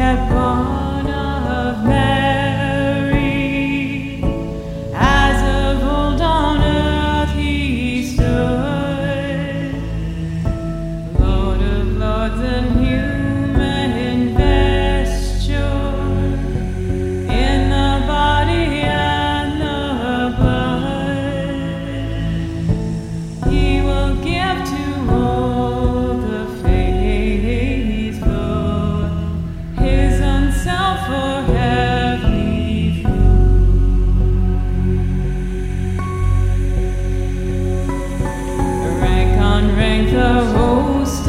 kings, yet on rank, the host